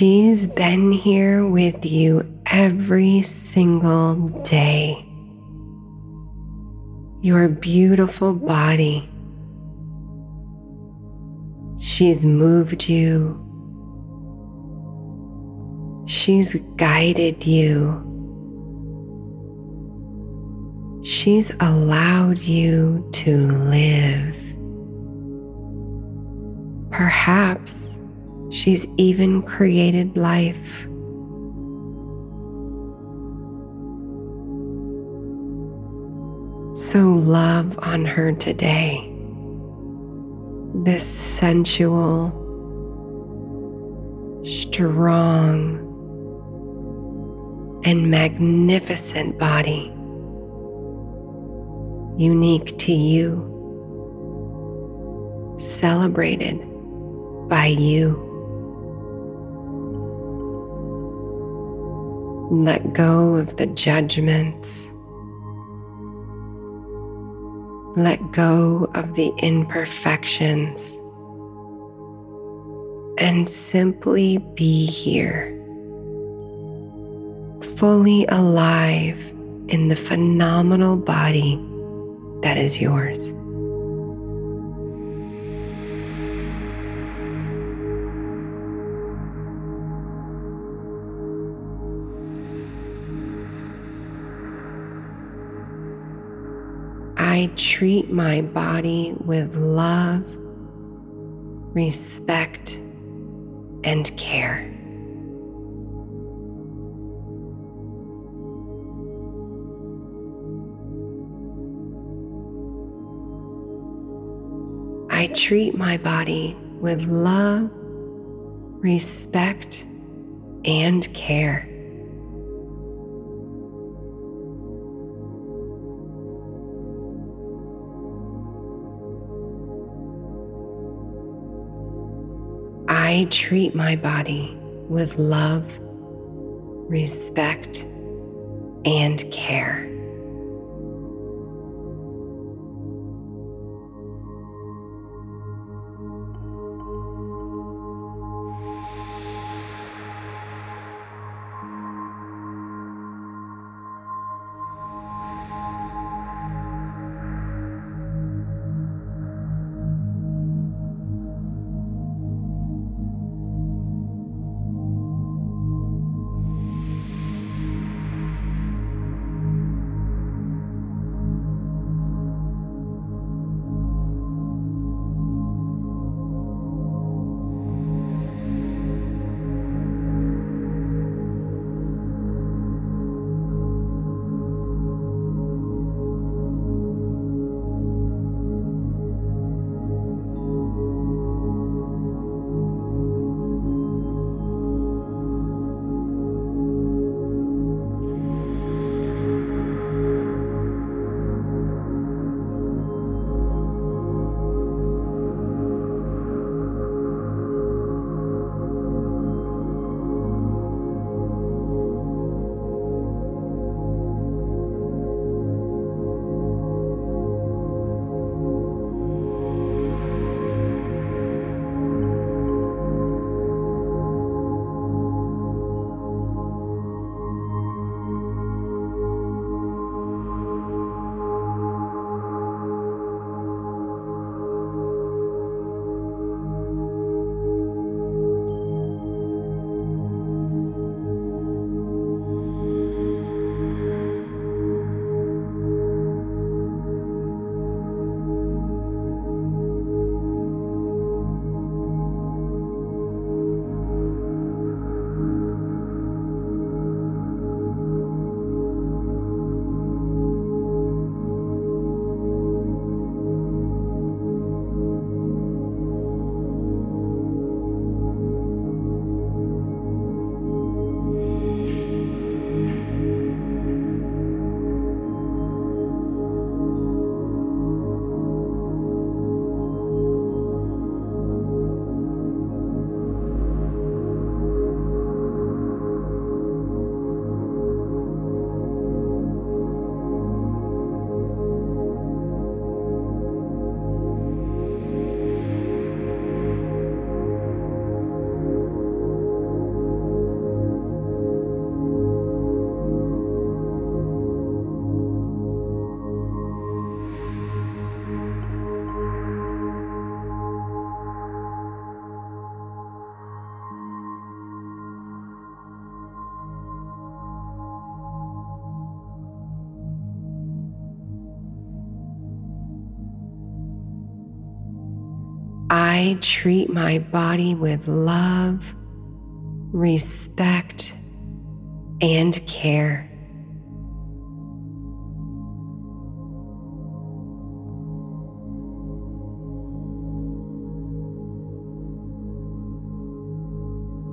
She's been here with you every single day. Your beautiful body. She's moved you. She's guided you. She's allowed you to live. Perhaps She's even created life. So love on her today. This sensual, strong, and magnificent body, unique to you, celebrated by you. Let go of the judgments. Let go of the imperfections. And simply be here, fully alive in the phenomenal body that is yours. I treat my body with love, respect, and care. I treat my body with love, respect, and care. I treat my body with love, respect, and care. I treat my body with love, respect, and care.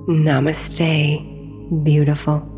Namaste, beautiful.